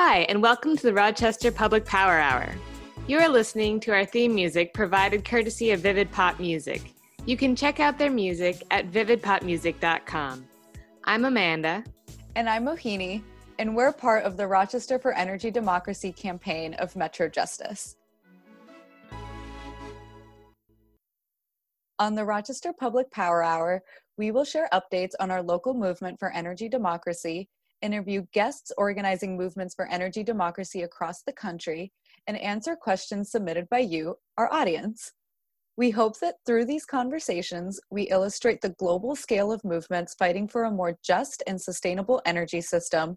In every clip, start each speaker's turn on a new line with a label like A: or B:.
A: Hi, and welcome to the Rochester Public Power Hour. You are listening to our theme music provided courtesy of Vivid Pop Music. You can check out their music at vividpopmusic.com. I'm Amanda.
B: And I'm Mohini, and we're part of the Rochester for Energy Democracy campaign of Metro Justice. On the Rochester Public Power Hour, we will share updates on our local movement for energy democracy interview guests organizing movements for energy democracy across the country, and answer questions submitted by you, our audience. We hope that through these conversations, we illustrate the global scale of movements fighting for a more just and sustainable energy system.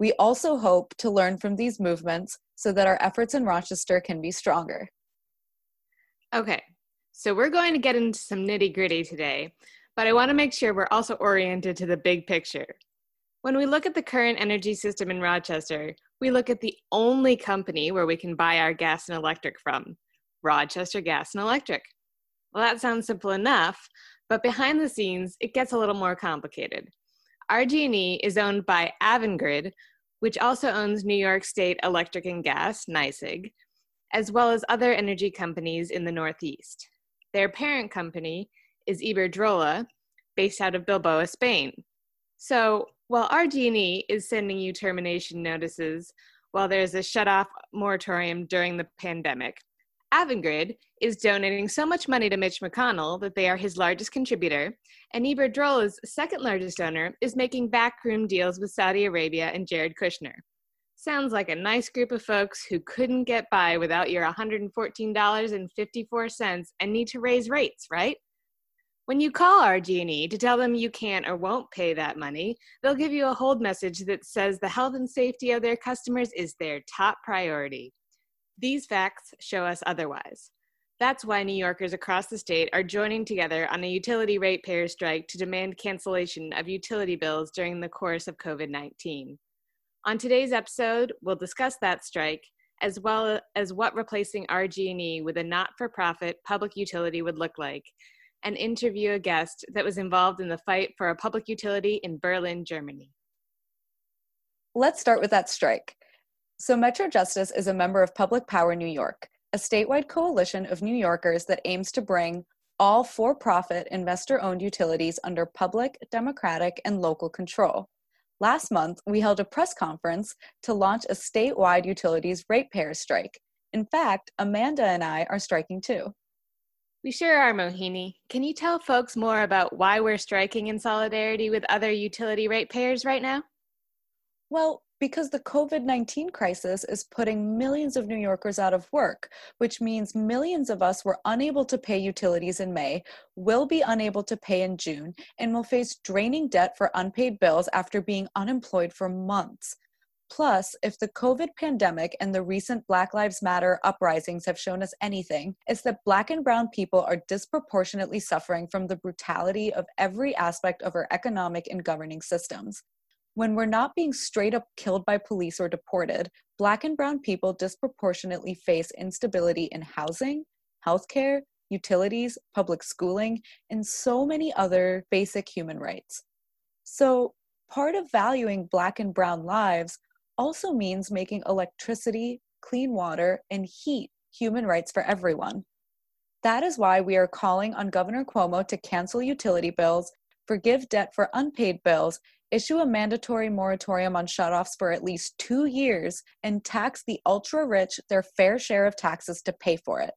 B: We also hope to learn from these movements so that our efforts in Rochester can be stronger.
A: Okay, so we're going to get into some nitty gritty today, but I want to make sure we're also oriented to the big picture. When we look at the current energy system in Rochester, we look at the only company where we can buy our gas and electric from Rochester Gas and Electric. Well, that sounds simple enough, but behind the scenes, it gets a little more complicated. RG&E is owned by Avangrid, which also owns New York State Electric and Gas, NYSEG, as well as other energy companies in the Northeast. Their parent company is Iberdrola, based out of Bilbao, Spain. So, while RG&E is sending you termination notices while there's a shut-off moratorium during the pandemic, Avangrid is donating so much money to Mitch McConnell that they are his largest contributor, and Iberdrola's second largest owner is making backroom deals with Saudi Arabia and Jared Kushner. Sounds like a nice group of folks who couldn't get by without your $114.54 and need to raise rates, right? When you call RG&E to tell them you can't or won't pay that money, they'll give you a hold message that says the health and safety of their customers is their top priority. These facts show us otherwise. That's why New Yorkers across the state are joining together on a utility ratepayer strike to demand cancellation of utility bills during the course of COVID 19. On today's episode, we'll discuss that strike as well as what replacing RG&E with a not-for-profit public utility would look like and interview a guest that was involved in the fight for a public utility in Berlin, Germany.
B: Let's start with that strike. So, Metro Justice is a member of Public Power New York, a statewide coalition of New Yorkers that aims to bring all for profit, investor owned utilities under public, democratic, and local control. Last month, we held a press conference to launch a statewide utilities ratepayer strike. In fact, Amanda and I are striking too.
A: We sure are, Mohini. Can you tell folks more about why we're striking in solidarity with other utility ratepayers right now?
B: Well, because the COVID 19 crisis is putting millions of New Yorkers out of work, which means millions of us were unable to pay utilities in May, will be unable to pay in June, and will face draining debt for unpaid bills after being unemployed for months. Plus, if the COVID pandemic and the recent Black Lives Matter uprisings have shown us anything, it's that Black and Brown people are disproportionately suffering from the brutality of every aspect of our economic and governing systems. When we're not being straight up killed by police or deported, Black and Brown people disproportionately face instability in housing, healthcare, utilities, public schooling, and so many other basic human rights. So, part of valuing Black and Brown lives also means making electricity, clean water, and heat human rights for everyone. That is why we are calling on Governor Cuomo to cancel utility bills, forgive debt for unpaid bills, issue a mandatory moratorium on shutoffs for at least two years, and tax the ultra rich their fair share of taxes to pay for it.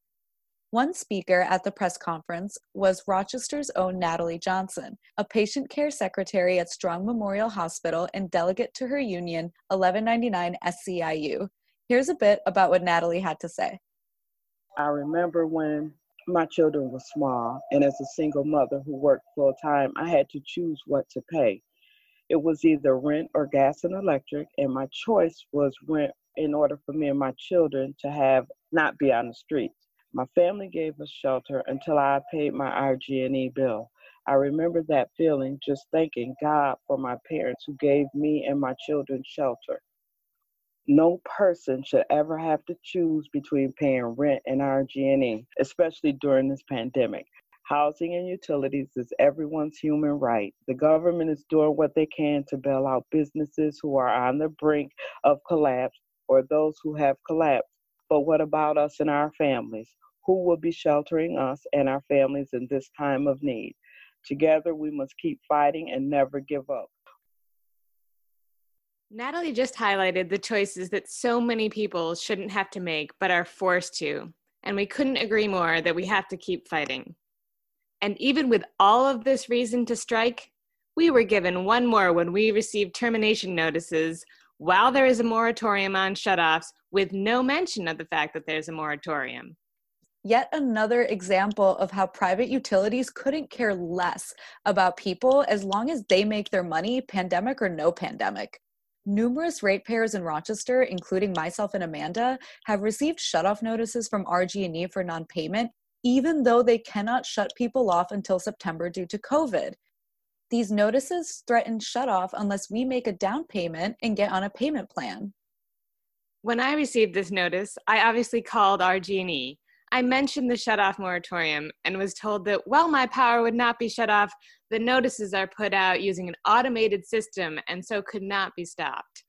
B: One speaker at the press conference was Rochester's own Natalie Johnson, a patient care secretary at Strong Memorial Hospital and delegate to her union, 1199 SEIU. Here's a bit about what Natalie had to say.
C: I remember when my children were small, and as a single mother who worked full time, I had to choose what to pay. It was either rent or gas and electric, and my choice was rent in order for me and my children to have not be on the streets. My family gave us shelter until I paid my RG&E bill. I remember that feeling just thanking God for my parents who gave me and my children shelter. No person should ever have to choose between paying rent and RG&E, especially during this pandemic. Housing and utilities is everyone's human right. The government is doing what they can to bail out businesses who are on the brink of collapse or those who have collapsed. But what about us and our families? Who will be sheltering us and our families in this time of need? Together, we must keep fighting and never give up.
A: Natalie just highlighted the choices that so many people shouldn't have to make but are forced to. And we couldn't agree more that we have to keep fighting. And even with all of this reason to strike, we were given one more when we received termination notices while there is a moratorium on shutoffs with no mention of the fact that there's a moratorium.
B: Yet another example of how private utilities couldn't care less about people as long as they make their money, pandemic or no pandemic. Numerous ratepayers in Rochester, including myself and Amanda, have received shutoff notices from RG&E for non-payment, even though they cannot shut people off until September due to COVID. These notices threaten shutoff unless we make a down payment and get on a payment plan.
A: When I received this notice, I obviously called RG&E. I mentioned the shutoff moratorium and was told that while my power would not be shut off, the notices are put out using an automated system and so could not be stopped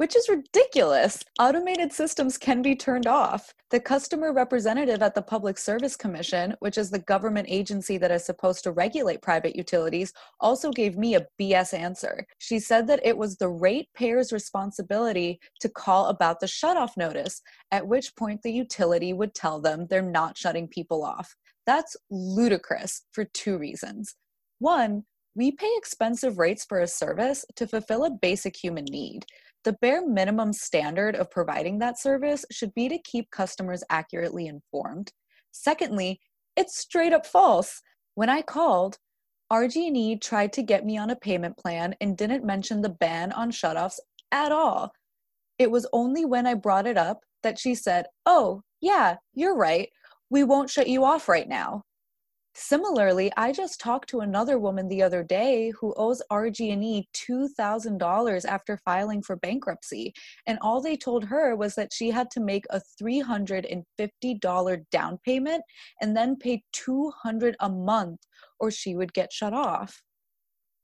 B: which is ridiculous. Automated systems can be turned off. The customer representative at the Public Service Commission, which is the government agency that is supposed to regulate private utilities, also gave me a BS answer. She said that it was the ratepayer's responsibility to call about the shutoff notice, at which point the utility would tell them they're not shutting people off. That's ludicrous for two reasons. One, we pay expensive rates for a service to fulfill a basic human need. The bare minimum standard of providing that service should be to keep customers accurately informed. Secondly, it's straight up false. When I called, RG&E tried to get me on a payment plan and didn't mention the ban on shutoffs at all. It was only when I brought it up that she said, "Oh, yeah, you're right. We won't shut you off right now." Similarly, I just talked to another woman the other day who owes RG&E $2,000 after filing for bankruptcy, and all they told her was that she had to make a $350 down payment and then pay 200 a month or she would get shut off.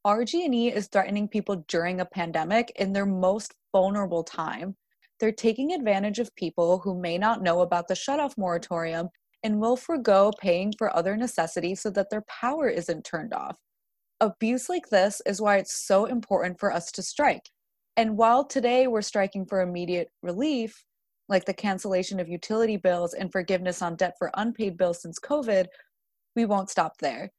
B: RG&E is threatening people during a pandemic in their most vulnerable time. They're taking advantage of people who may not know about the shutoff moratorium and will forego paying for other necessities so that their power isn't turned off. Abuse like this is why it's so important for us to strike. And while today we're striking for immediate relief, like the cancellation of utility bills and forgiveness on debt for unpaid bills since COVID, we won't stop there.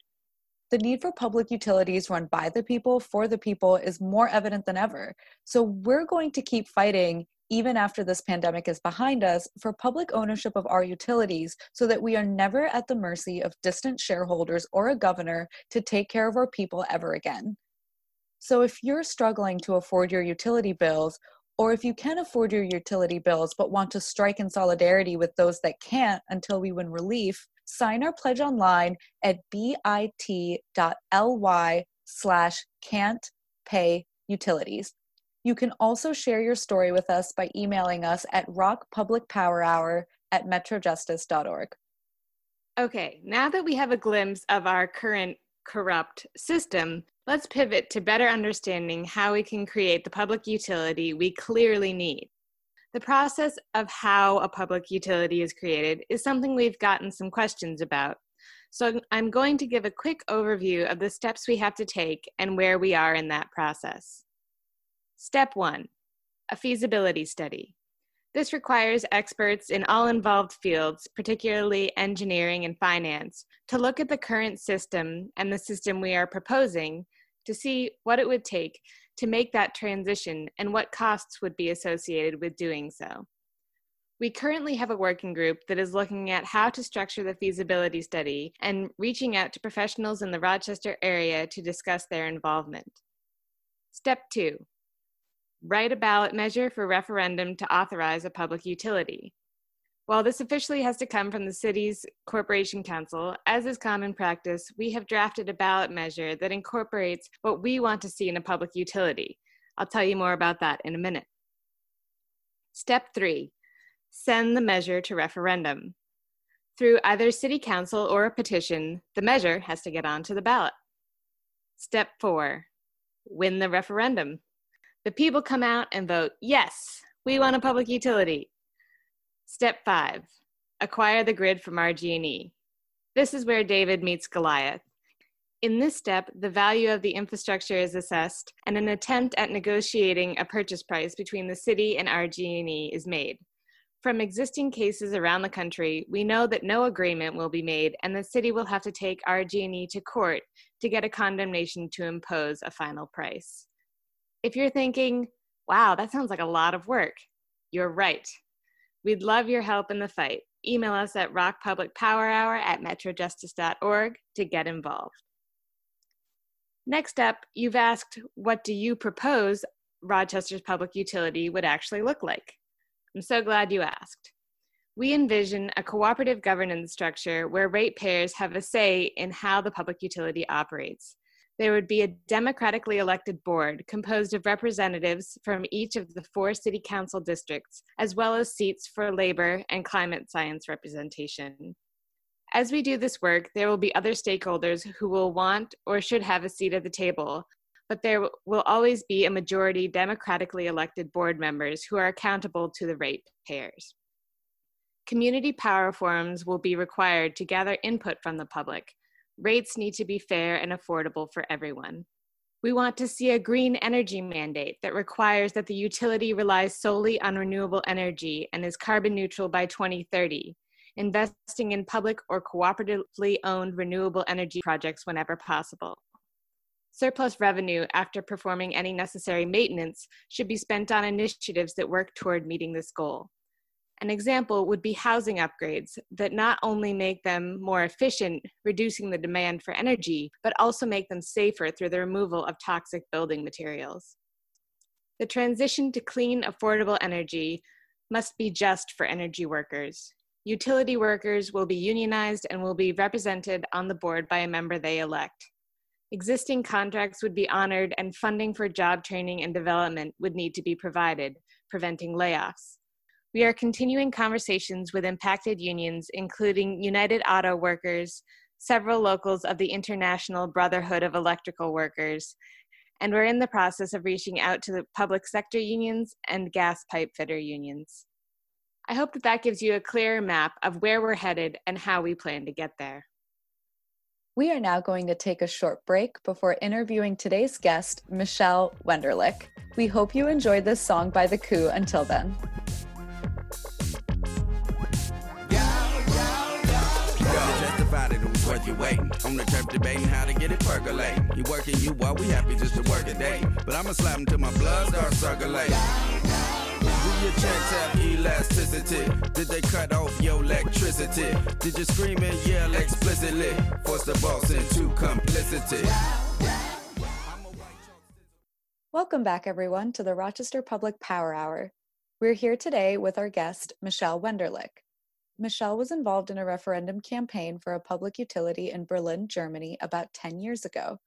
B: The need for public utilities run by the people for the people is more evident than ever. So we're going to keep fighting even after this pandemic is behind us, for public ownership of our utilities so that we are never at the mercy of distant shareholders or a governor to take care of our people ever again. So if you're struggling to afford your utility bills, or if you can afford your utility bills but want to strike in solidarity with those that can't until we win relief, sign our pledge online at bit.ly slash can't pay utilities. You can also share your story with us by emailing us at rockpublicpowerhour at metrojustice.org.
A: Okay, now that we have a glimpse of our current corrupt system, let's pivot to better understanding how we can create the public utility we clearly need. The process of how a public utility is created is something we've gotten some questions about. So I'm going to give a quick overview of the steps we have to take and where we are in that process. Step one, a feasibility study. This requires experts in all involved fields, particularly engineering and finance, to look at the current system and the system we are proposing to see what it would take to make that transition and what costs would be associated with doing so. We currently have a working group that is looking at how to structure the feasibility study and reaching out to professionals in the Rochester area to discuss their involvement. Step two, write a ballot measure for referendum to authorize a public utility. While this officially has to come from the city's corporation counsel, as is common practice, we have drafted a ballot measure that incorporates what we want to see in a public utility. I'll tell you more about that in a minute. Step three, send the measure to referendum. Through either city council or a petition, the measure has to get onto the ballot. Step four, win the referendum. The people come out and vote, yes, we want a public utility. Step five, acquire the grid from RG&E. This is where David meets Goliath. In this step, the value of the infrastructure is assessed and an attempt at negotiating a purchase price between the city and RG&E is made. From existing cases around the country, we know that no agreement will be made and the city will have to take RG&E to court to get a condemnation to impose a final price. If you're thinking, wow, that sounds like a lot of work, you're right. We'd love your help in the fight. Email us at rockpublicpowerhour at metrojustice.org to get involved. Next up, you've asked, what do you propose Rochester's public utility would actually look like? I'm so glad you asked. We envision a cooperative governance structure where ratepayers have a say in how the public utility operates. There would be a democratically elected board composed of representatives from each of the four city council districts, as well as seats for labor and climate science representation. As we do this work, there will be other stakeholders who will want or should have a seat at the table, but there will always be a majority democratically elected board members who are accountable to the ratepayers. Community power forums will be required to gather input from the public. Rates need to be fair and affordable for everyone. We want to see a green energy mandate that requires that the utility relies solely on renewable energy and is carbon neutral by 2030 investing in public or cooperatively owned renewable energy projects whenever possible. Surplus revenue after performing any necessary maintenance should be spent on initiatives that work toward meeting this goal. An example would be housing upgrades that not only make them more efficient, reducing the demand for energy, but also make them safer through the removal of toxic building materials. The transition to clean, affordable energy must be just for energy workers. Utility workers will be unionized and will be represented on the board by a member they elect. Existing contracts would be honored and funding for job training and development would need to be provided, preventing layoffs. We are continuing conversations with impacted unions, including United Auto Workers, several locals of the International Brotherhood of Electrical Workers, and we're in the process of reaching out to the public sector unions and gas pipe fitter unions. I hope that that gives you a clearer map of where we're headed and how we plan to get there.
B: We are now going to take a short break before interviewing today's guest, Michelle Wenderlich. We hope you enjoyed this song by The Coup until then. Your waiting. On the turf debating how to get it percolating. You working, you while we happy just to work a day. But I'ma slap until my blood starts circulating your checks have elasticity? Did they cut off your electricity? Did you scream and yell explicitly? Force the boss into complicity. Welcome back, everyone, to the Rochester Public Power Hour. We're here today with our guest, Michelle Wenderlich. Michelle was involved in a referendum campaign for a public utility in Berlin, Germany, about 10 years ago.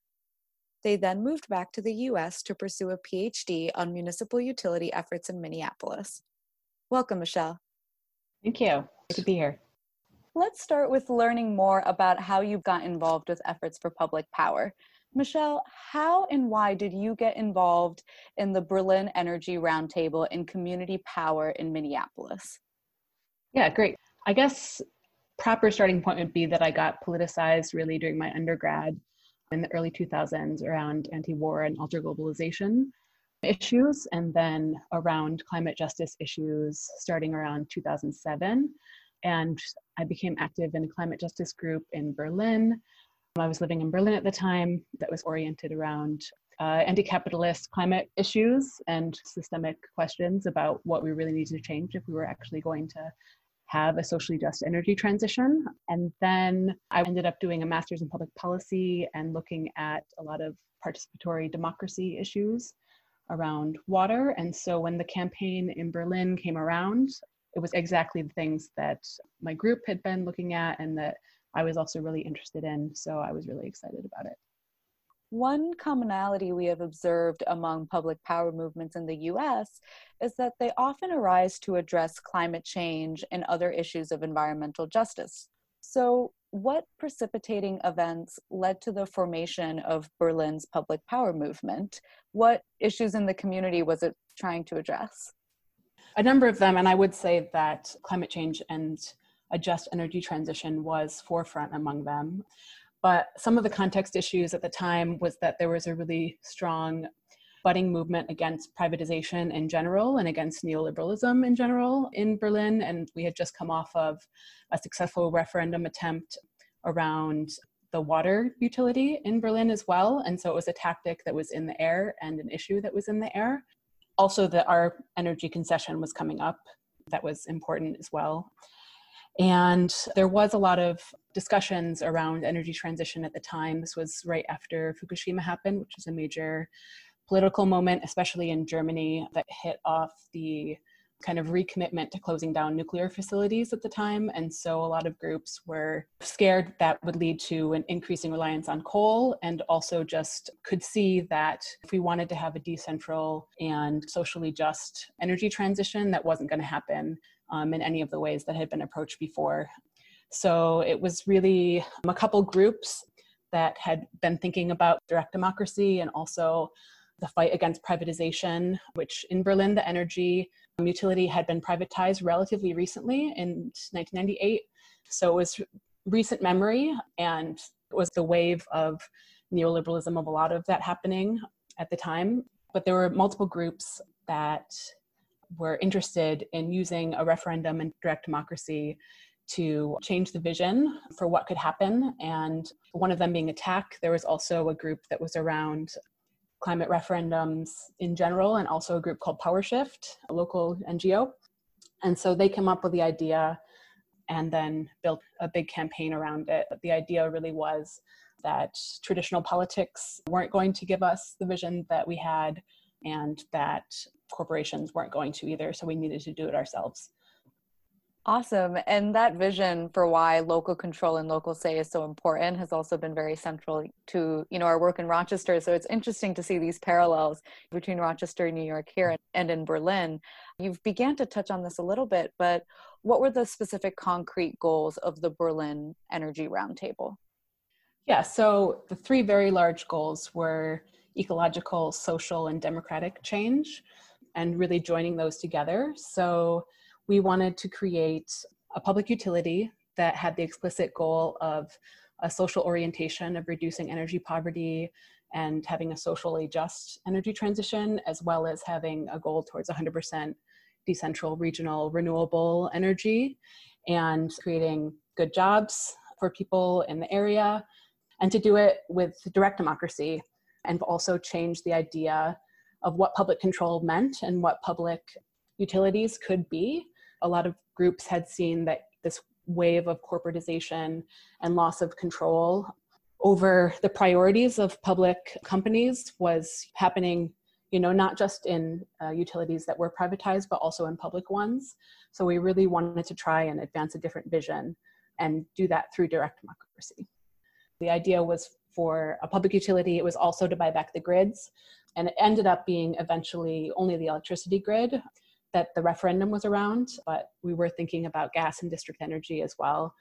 B: They then moved back to the US to pursue a PhD on municipal utility efforts in Minneapolis. Welcome, Michelle.
D: Thank you. Good to be here.
B: Let's start with learning more about how you got involved with efforts for public power. Michelle, how and why did you get involved in the Berlin Energy Roundtable in community power in Minneapolis?
D: Yeah, great. I guess proper starting point would be that I got politicized really during my undergrad in the early 2000s around anti-war and alter-globalization issues and then around climate justice issues starting around 2007 and i became active in a climate justice group in berlin. I was living in berlin at the time that was oriented around uh, anti-capitalist climate issues and systemic questions about what we really need to change if we were actually going to have a socially just energy transition. And then I ended up doing a master's in public policy and looking at a lot of participatory democracy issues around water. And so when the campaign in Berlin came around, it was exactly the things that my group had been looking at and that I was also really interested in. So I was really excited about it.
B: One commonality we have observed among public power movements in the US is that they often arise to address climate change and other issues of environmental justice. So, what precipitating events led to the formation of Berlin's public power movement? What issues in the community was it trying to address?
D: A number of them, and I would say that climate change and a just energy transition was forefront among them. But some of the context issues at the time was that there was a really strong budding movement against privatization in general and against neoliberalism in general in Berlin. And we had just come off of a successful referendum attempt around the water utility in Berlin as well. And so it was a tactic that was in the air and an issue that was in the air. Also, that our energy concession was coming up, that was important as well. And there was a lot of discussions around energy transition at the time. This was right after Fukushima happened, which was a major political moment, especially in Germany, that hit off the kind of recommitment to closing down nuclear facilities at the time. And so a lot of groups were scared that would lead to an increasing reliance on coal and also just could see that if we wanted to have a decentral and socially just energy transition, that wasn't going to happen um, in any of the ways that had been approached before. So it was really a couple groups that had been thinking about direct democracy and also the fight against privatization, which in Berlin, the energy utility had been privatized relatively recently in 1998. So it was recent memory and it was the wave of neoliberalism of a lot of that happening at the time. But there were multiple groups that were interested in using a referendum and direct democracy to change the vision for what could happen. And one of them being Attac, there was also a group that was around climate referendums in general, and also a group called PowerShift, a local NGO. And so they came up with the idea and then built a big campaign around it. But the idea really was that traditional politics weren't going to give us the vision that we had, and that corporations weren't going to either. So we needed to do it ourselves.
B: Awesome. And that vision for why local control and local say is so important has also been very central to, you know, our work in Rochester. So it's interesting to see these parallels between Rochester, New York here and in Berlin. You've began to touch on this a little bit, but what were the specific concrete goals of the Berlin Energy Roundtable?
D: Yeah, so the three very large goals were ecological, social, and democratic change, and really joining those together. So we wanted to create a public utility that had the explicit goal of a social orientation of reducing energy poverty and having a socially just energy transition, as well as having a goal towards 100% decentral, regional, renewable energy, and creating good jobs for people in the area, and to do it with direct democracy, and also change the idea of what public control meant and what public utilities could be. A lot of groups had seen that this wave of corporatization and loss of control over the priorities of public companies was happening you know not just in uh, utilities that were privatized but also in public ones. So we really wanted to try and advance a different vision and do that through direct democracy. The idea was for a public utility. It was also to buy back the grids and it ended up being eventually only the electricity grid that the referendum was around, but we were thinking about gas and district energy as well.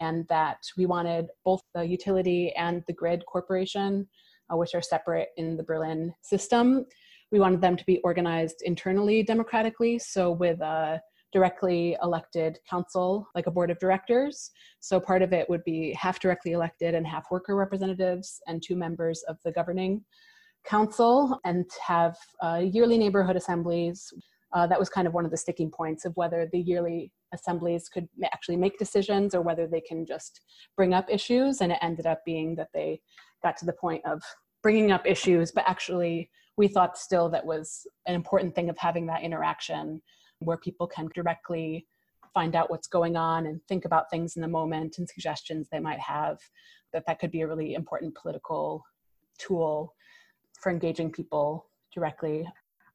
D: And that we wanted both the utility and the grid corporation, uh, which are separate in the Berlin system, we wanted them to be organized internally democratically. So, with a directly elected council, like a board of directors. So, part of it would be half directly elected and half worker representatives, and two members of the governing council, and have uh, yearly neighborhood assemblies uh, that was kind of one of the sticking points of whether the yearly assemblies could actually make decisions or whether they can just bring up issues. And it ended up being that they got to the point of bringing up issues, but actually, we thought still that was an important thing of having that interaction where people can directly find out what's going on and think about things in the moment and suggestions they might have that that could be a really important political tool for engaging people directly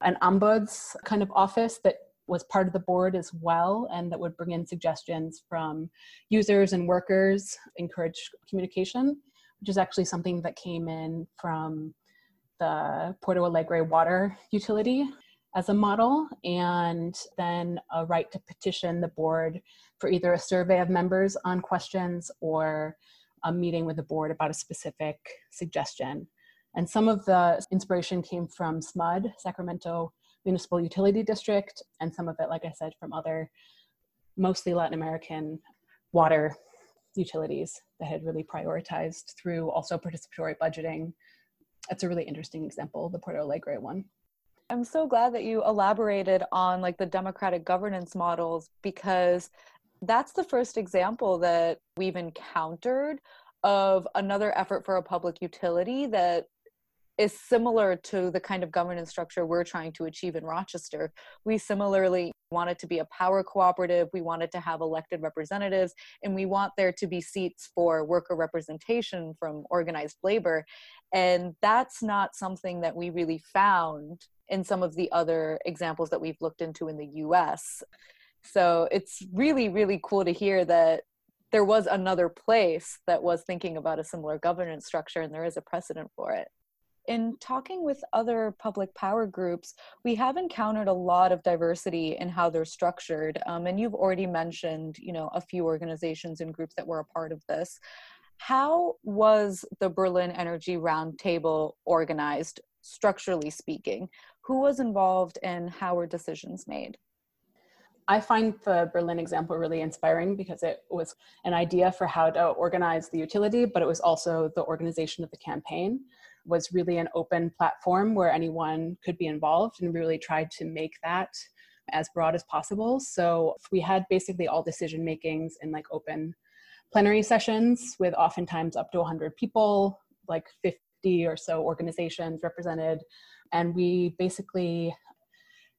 D: an ombuds kind of office that was part of the board as well and that would bring in suggestions from users and workers encourage communication which is actually something that came in from the porto alegre water utility as a model, and then a right to petition the board for either a survey of members on questions or a meeting with the board about a specific suggestion. And some of the inspiration came from SMUD, Sacramento Municipal Utility District, and some of it, like I said, from other mostly Latin American water utilities that had really prioritized through also participatory budgeting. That's a really interesting example, the Porto Alegre one.
B: I'm so glad that you elaborated on like the democratic governance models because that's the first example that we've encountered of another effort for a public utility that is similar to the kind of governance structure we're trying to achieve in Rochester. We similarly want it to be a power cooperative, we want it to have elected representatives, and we want there to be seats for worker representation from organized labor. And that's not something that we really found in some of the other examples that we've looked into in the US. So it's really, really cool to hear that there was another place that was thinking about a similar governance structure and there is a precedent for it in talking with other public power groups, we have encountered a lot of diversity in how they're structured. Um, and you've already mentioned, you know, a few organizations and groups that were a part of this. How was the Berlin Energy Roundtable organized, structurally speaking? Who was involved and how were decisions made?
D: I find the Berlin example really inspiring because it was an idea for how to organize the utility, but it was also the organization of the campaign was really an open platform where anyone could be involved and really tried to make that as broad as possible. So we had basically all decision makings in like open plenary sessions with oftentimes up to 100 people, like 50 or so organizations represented. And we basically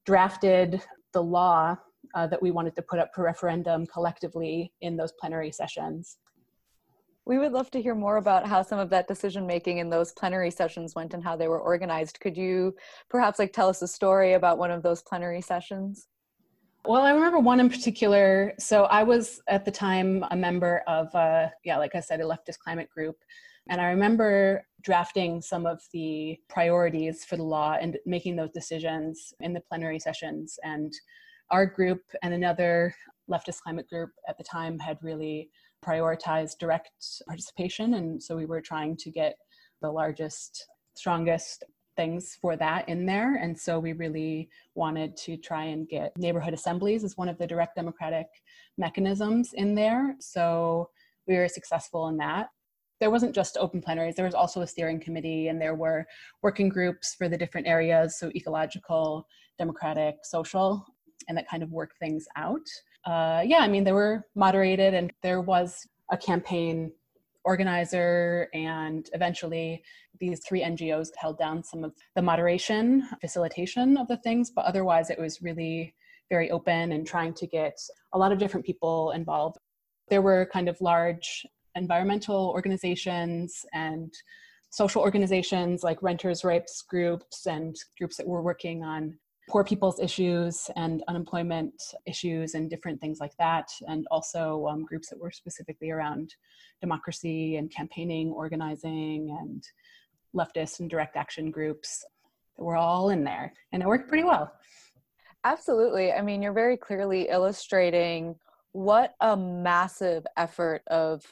D: drafted the law uh, that we wanted to put up for referendum collectively in those plenary sessions.
B: We would love to hear more about how some of that decision making in those plenary sessions went and how they were organized. Could you perhaps like tell us a story about one of those plenary sessions?
D: Well, I remember one in particular. So I was at the time a member of, uh, yeah, like I said, a leftist climate group. And I remember drafting some of the priorities for the law and making those decisions in the plenary sessions. And our group and another leftist climate group at the time had really prioritize direct participation. And so we were trying to get the largest, strongest things for that in there. And so we really wanted to try and get neighborhood assemblies as one of the direct democratic mechanisms in there. So we were successful in that. There wasn't just open plenaries, there was also a steering committee, and there were working groups for the different areas so ecological, democratic, social, and that kind of worked things out uh, yeah, I mean, they were moderated and there was a campaign organizer and eventually these three NGOs held down some of the moderation, facilitation of the things, but otherwise it was really very open and trying to get a lot of different people involved. There were kind of large environmental organizations and social organizations like renters' rights groups and groups that were working on poor people's issues and unemployment issues and different things like that, and also um, groups that were specifically around democracy and campaigning, organizing, and leftist and direct action groups. We're all in there, and it worked pretty well.
B: Absolutely. I mean, you're very clearly illustrating what a massive effort of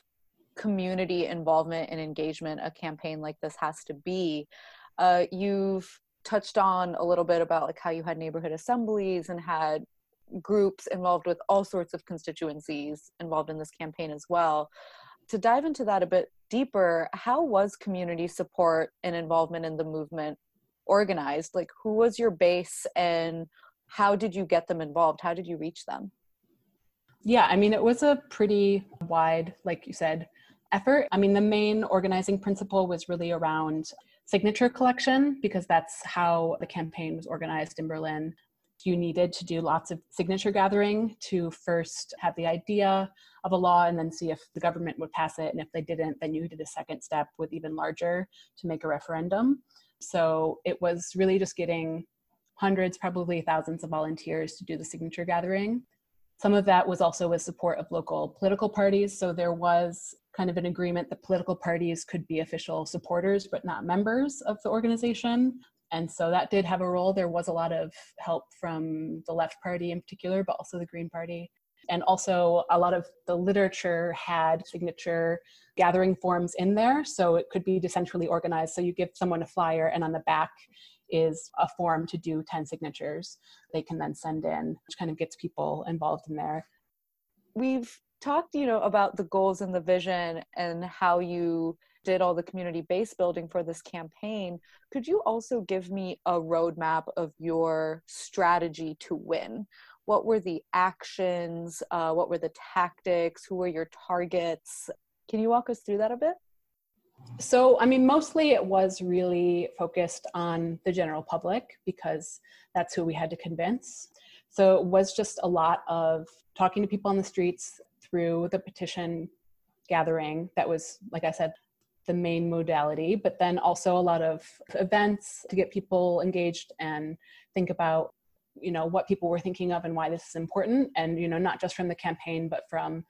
B: community involvement and engagement a campaign like this has to be. Uh, you've touched on a little bit about like how you had neighborhood assemblies and had groups involved with all sorts of constituencies involved in this campaign as well. To dive into that a bit deeper, how was community support and involvement in the movement organized? Like, who was your base and how did you get them involved? How did you reach them?
D: Yeah, I mean, it was a pretty wide, like you said, effort. I mean, the main organizing principle was really around signature collection because that's how the campaign was organized in Berlin. You needed to do lots of signature gathering to first have the idea of a law and then see if the government would pass it. And if they didn't, then you did a second step with even larger to make a referendum. So it was really just getting hundreds, probably thousands of volunteers to do the signature gathering. Some of that was also with support of local political parties. So there was kind of an agreement that political parties could be official supporters but not members of the organization. And so that did have a role. There was a lot of help from the left party in particular, but also the Green Party. And also, a lot of the literature had signature gathering forms in there. So it could be decentrally organized. So you give someone a flyer, and on the back is a form to do 10 signatures. They can then send in, which kind of gets people involved in there.
B: We've talked, you know, about the goals and the vision and how you did all the community base building for this campaign. Could you also give me a roadmap of your strategy to win? What were the actions? Uh, what were the tactics? Who were your targets? Can you walk us through that a bit?
D: So, I mean, mostly it was really focused on the general public because that's who we had to convince. So, it was just a lot of talking to people on the streets through the petition gathering. That was, like I said, the main modality, but then also a lot of events to get people engaged and think about you know what people were thinking of and why this is important and you know not just from the campaign but from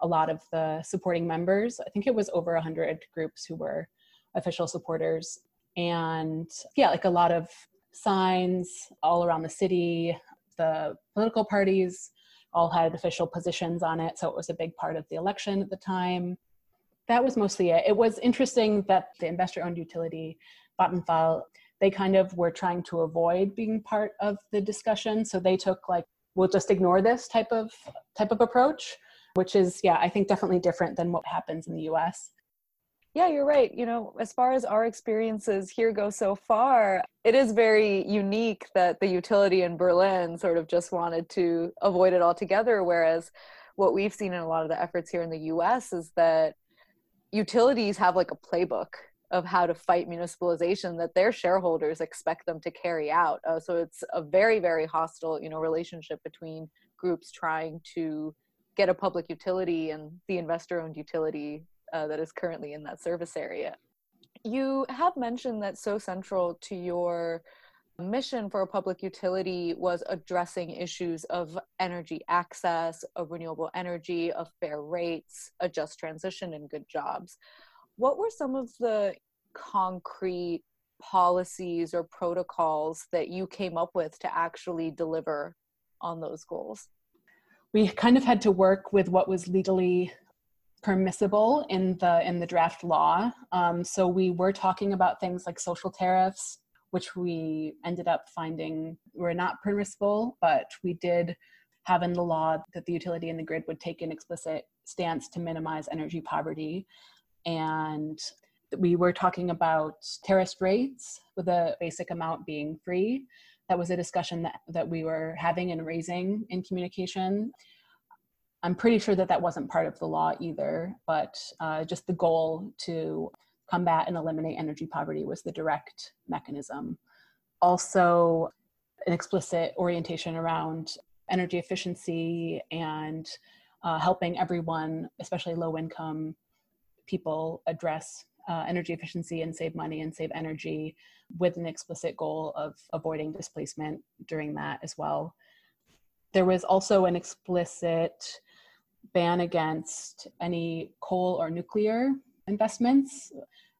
D: a lot of the supporting members i think it was over 100 groups who were official supporters and yeah like a lot of signs all around the city the political parties all had official positions on it so it was a big part of the election at the time. That was mostly it. It was interesting that the investor owned utility vattenfall they kind of were trying to avoid being part of the discussion so they took like we'll just ignore this type of type of approach which is yeah i think definitely different than what happens in the us
B: yeah you're right you know as far as our experiences here go so far it is very unique that the utility in berlin sort of just wanted to avoid it altogether whereas what we've seen in a lot of the efforts here in the us is that utilities have like a playbook of how to fight municipalization that their shareholders expect them to carry out. Uh, so it's a very, very hostile, you know, relationship between groups trying to get a public utility and the investor-owned utility uh, that is currently in that service area. You have mentioned that so central to your mission for a public utility was addressing issues of energy access, of renewable energy, of fair rates, a just transition, and good jobs what were some of the concrete policies or protocols that you came up with to actually deliver on those goals?
D: We kind of had to work with what was legally permissible in the in the draft law. Um, so we were talking about things like social tariffs, which we ended up finding were not permissible, but we did have in the law that the utility and the grid would take an explicit stance to minimize energy poverty and we were talking about terraced rates with a basic amount being free. That was a discussion that, that we were having and raising in communication. I'm pretty sure that that wasn't part of the law either, but uh, just the goal to combat and eliminate energy poverty was the direct mechanism. Also, an explicit orientation around energy efficiency and uh, helping everyone, especially low income people address uh, energy efficiency and save money and save energy with an explicit goal of avoiding displacement during that as well. There was also an explicit ban against any coal or nuclear investments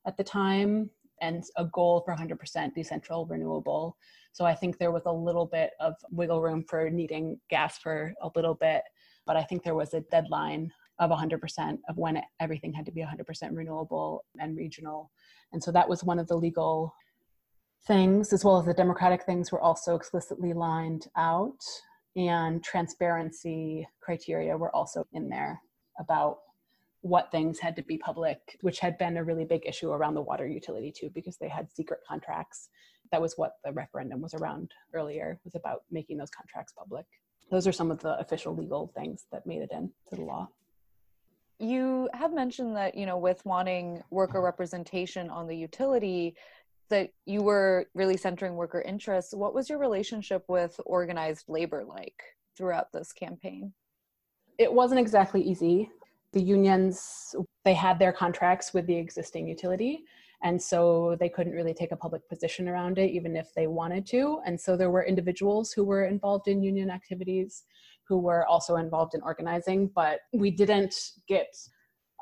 D: at the time and a goal for 100% decentral renewable. So I think there was a little bit of wiggle room for needing gas for a little bit, but I think there was a deadline of 100% of when everything had to be 100% renewable and regional. And so that was one of the legal things, as well as the democratic things, were also explicitly lined out. And transparency criteria were also in there about what things had to be public, which had been a really big issue around the water utility too, because they had secret contracts. That was what the referendum was around earlier, was about making those contracts public. Those are some of the official legal things that made it into the law
B: you have mentioned that you know with wanting worker representation on the utility that you were really centering worker interests what was your relationship with organized labor like throughout this campaign?
D: It wasn't exactly easy. The unions they had their contracts with the existing utility and so they couldn't really take a public position around it even if they wanted to. And so there were individuals who were involved in union activities who were also involved in organizing, but we didn't get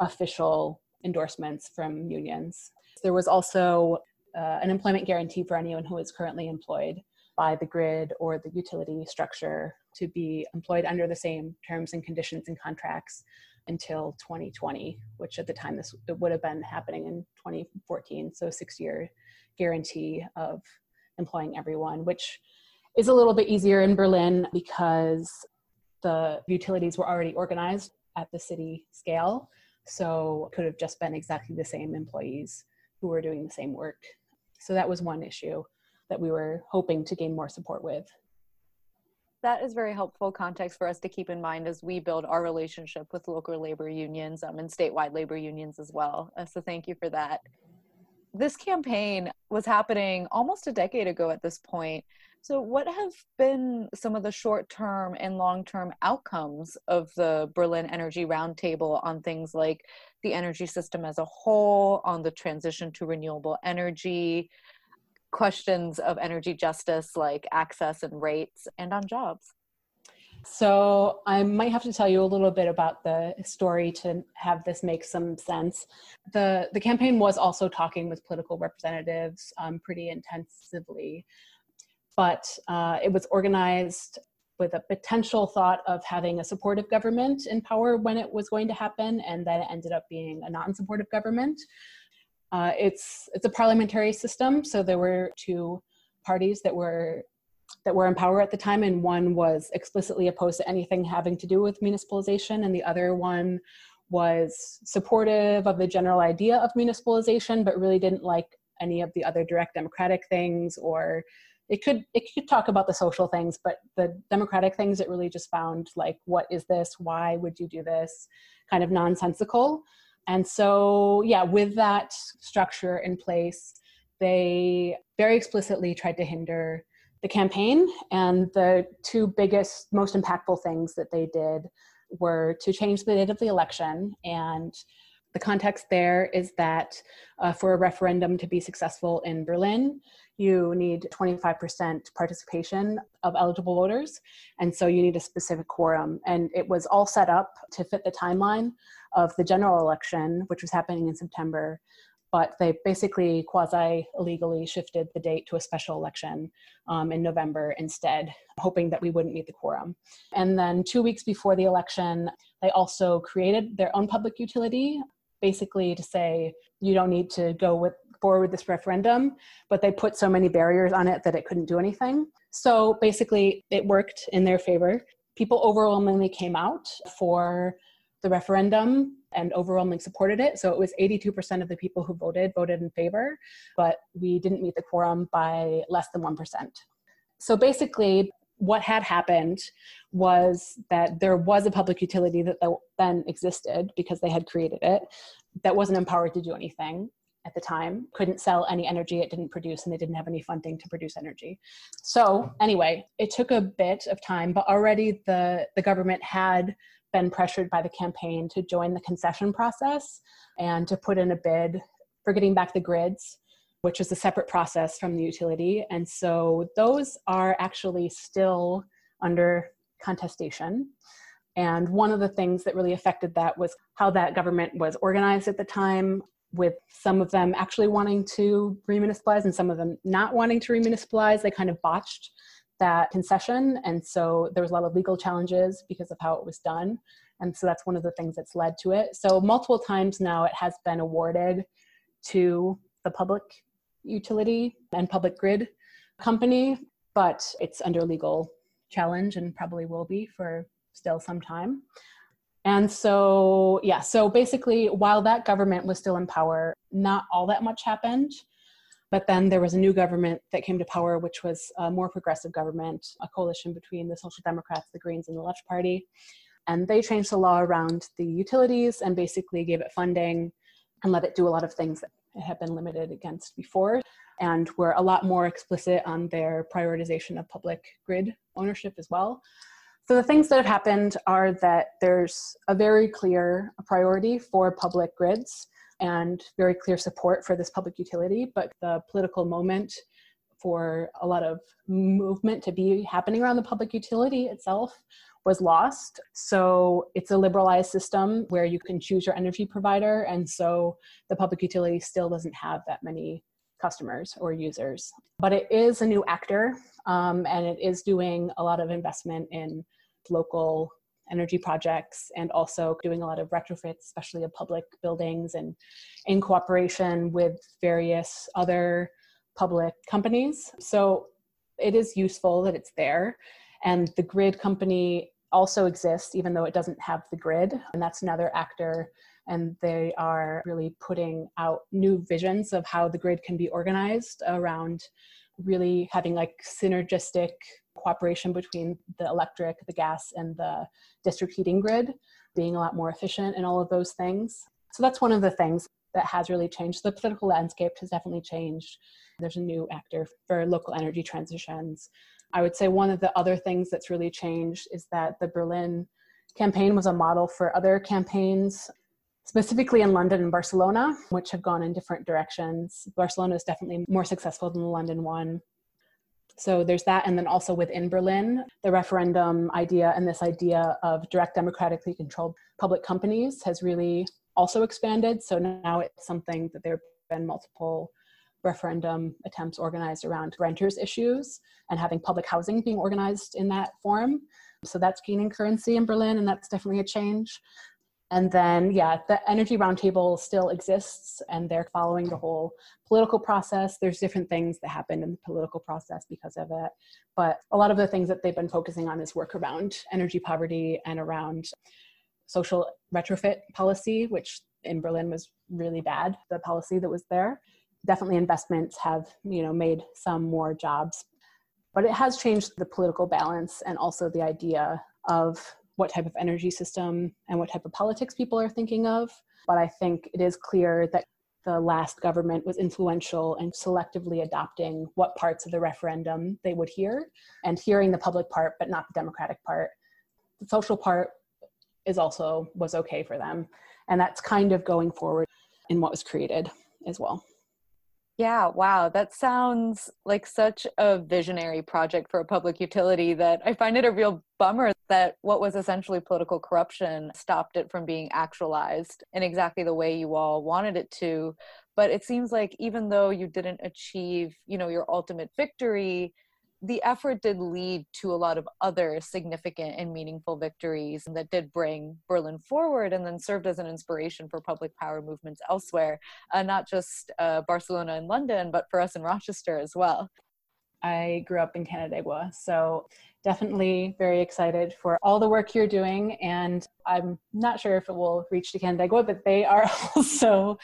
D: official endorsements from unions. There was also uh, an employment guarantee for anyone who is currently employed by the grid or the utility structure to be employed under the same terms and conditions and contracts until 2020, which at the time this would have been happening in 2014. So six year guarantee of employing everyone, which is a little bit easier in Berlin because the utilities were already organized at the city scale. So it could have just been exactly the same employees who were doing the same work. So that was one issue that we were hoping to gain more support with.
B: That is very helpful context for us to keep in mind as we build our relationship with local labor unions um, and statewide labor unions as well. Uh, so thank you for that. This campaign was happening almost a decade ago at this point. So, what have been some of the short term and long term outcomes of the Berlin Energy Roundtable on things like the energy system as a whole, on the transition to renewable energy, questions of energy justice like access and rates, and on jobs?
D: So, I might have to tell you a little bit about the story to have this make some sense. The, the campaign was also talking with political representatives um, pretty intensively but uh, it was organized with a potential thought of having a supportive government in power when it was going to happen, and then it ended up being a non-supportive government. Uh, it's it's a parliamentary system, so there were two parties that were that were in power at the time, and one was explicitly opposed to anything having to do with municipalization, and the other one was supportive of the general idea of municipalization, but really didn't like any of the other direct democratic things or it could it could talk about the social things but the democratic things it really just found like what is this? Why would you do this? Kind of nonsensical. And so yeah with that structure in place they very explicitly tried to hinder the campaign and the two biggest most impactful things that they did were to change the date of the election and the context there is that uh, for a referendum to be successful in Berlin, you need 25% participation of eligible voters. And so you need a specific quorum. And it was all set up to fit the timeline of the general election, which was happening in September. But they basically quasi illegally shifted the date to a special election um, in November instead, hoping that we wouldn't meet the quorum. And then two weeks before the election, they also created their own public utility, basically to say you don't need to go with forward this referendum, but they put so many barriers on it that it couldn't do anything. So basically, it worked in their favor. People overwhelmingly came out for the referendum and overwhelmingly supported it. So it was 82% of the people who voted voted in favor, but we didn't meet the quorum by less than 1%. So basically, what had happened was that there was a public utility that then existed because they had created it that wasn't empowered to do anything at the time couldn't sell any energy it didn't produce and they didn't have any funding to produce energy so anyway it took a bit of time but already the the government had been pressured by the campaign to join the concession process and to put in a bid for getting back the grids which is a separate process from the utility and so those are actually still under contestation and one of the things that really affected that was how that government was organized at the time with some of them actually wanting to remunicipalize and some of them not wanting to remunicipalize. They kind of botched that concession. And so there was a lot of legal challenges because of how it was done. And so that's one of the things that's led to it. So multiple times now it has been awarded to the public utility and public grid company, but it's under legal challenge and probably will be for still some time. And so, yeah, so basically, while that government was still in power, not all that much happened. But then there was a new government that came to power, which was a more progressive government, a coalition between the Social Democrats, the Greens, and the Left Party. And they changed the law around the utilities and basically gave it funding and let it do a lot of things that it had been limited against before and were a lot more explicit on their prioritization of public grid ownership as well. So the things that have happened are that there's a very clear priority for public grids and very clear support for this public utility, but the political moment for a lot of movement to be happening around the public utility itself was lost. So it's a liberalized system where you can choose your energy provider. And so the public utility still doesn't have that many customers or users. But it is a new actor um, and it is doing a lot of investment in local energy projects and also doing a lot of retrofits, especially of public buildings and in cooperation with various other public companies. So it is useful that it's there. And the grid company also exists, even though it doesn't have the grid. And that's another actor. And they are really putting out new visions of how the grid can be organized around really having like synergistic cooperation between the electric, the gas, and the district heating grid, being a lot more efficient and all of those things. So that's one of the things that has really changed. The political landscape has definitely changed. There's a new actor for local energy transitions. I would say one of the other things that's really changed is that the Berlin campaign was a model for other campaigns, specifically in London and Barcelona, which have gone in different directions. Barcelona is definitely more successful than the London one. So there's that. And then also within Berlin, the referendum idea and this idea of direct democratically controlled public companies has really also expanded. So now it's something that there have been multiple referendum attempts organized around renters issues and having public housing being organized in that form. So that's gaining currency in Berlin, and that's definitely a change. And then, yeah, the Energy Roundtable still exists and they're following the whole political process. There's different things that happen in the political process because of it. But a lot of the things that they've been focusing on is work around energy poverty and around social retrofit policy, which in Berlin was really bad, the policy that was there. Definitely investments have, you know, made some more jobs. But it has changed the political balance and also the idea of what type of energy system and what type of politics people are thinking of. But I think it is clear that the last government was influential in selectively adopting what parts of the referendum they would hear and hearing the public part, but not the democratic part. The social part is also was okay for them. And that's kind of going forward in what was created as well.
B: Yeah, wow. That sounds like such a visionary project for a public utility that I find it a real bummer that what was essentially political corruption stopped it from being actualized in exactly the way you all wanted it to. But it seems like even though you didn't achieve, you know, your ultimate victory, the effort did lead to a lot of other significant and meaningful victories that did bring Berlin forward and then served as an inspiration for public power movements elsewhere, uh, not just uh, Barcelona and London, but for us in Rochester as well.
D: I grew up in Canandaigua, so definitely very excited for all the work you're doing. And I'm not sure if it will reach to Canandaigua, but they are also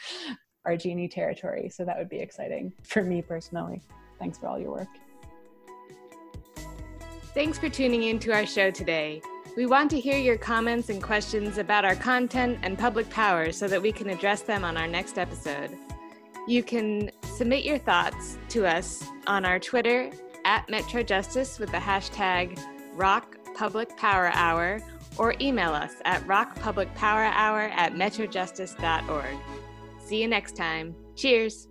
D: RG&E territory, so that would be exciting for me personally. Thanks for all your work.
A: Thanks for tuning in to our show today. We want to hear your comments and questions about our content and public power so that we can address them on our next episode. You can submit your thoughts to us on our Twitter at Metro Justice with the hashtag Rock Public Power Hour or email us at rockpublicpowerhour at metrojustice.org. See you next time. Cheers.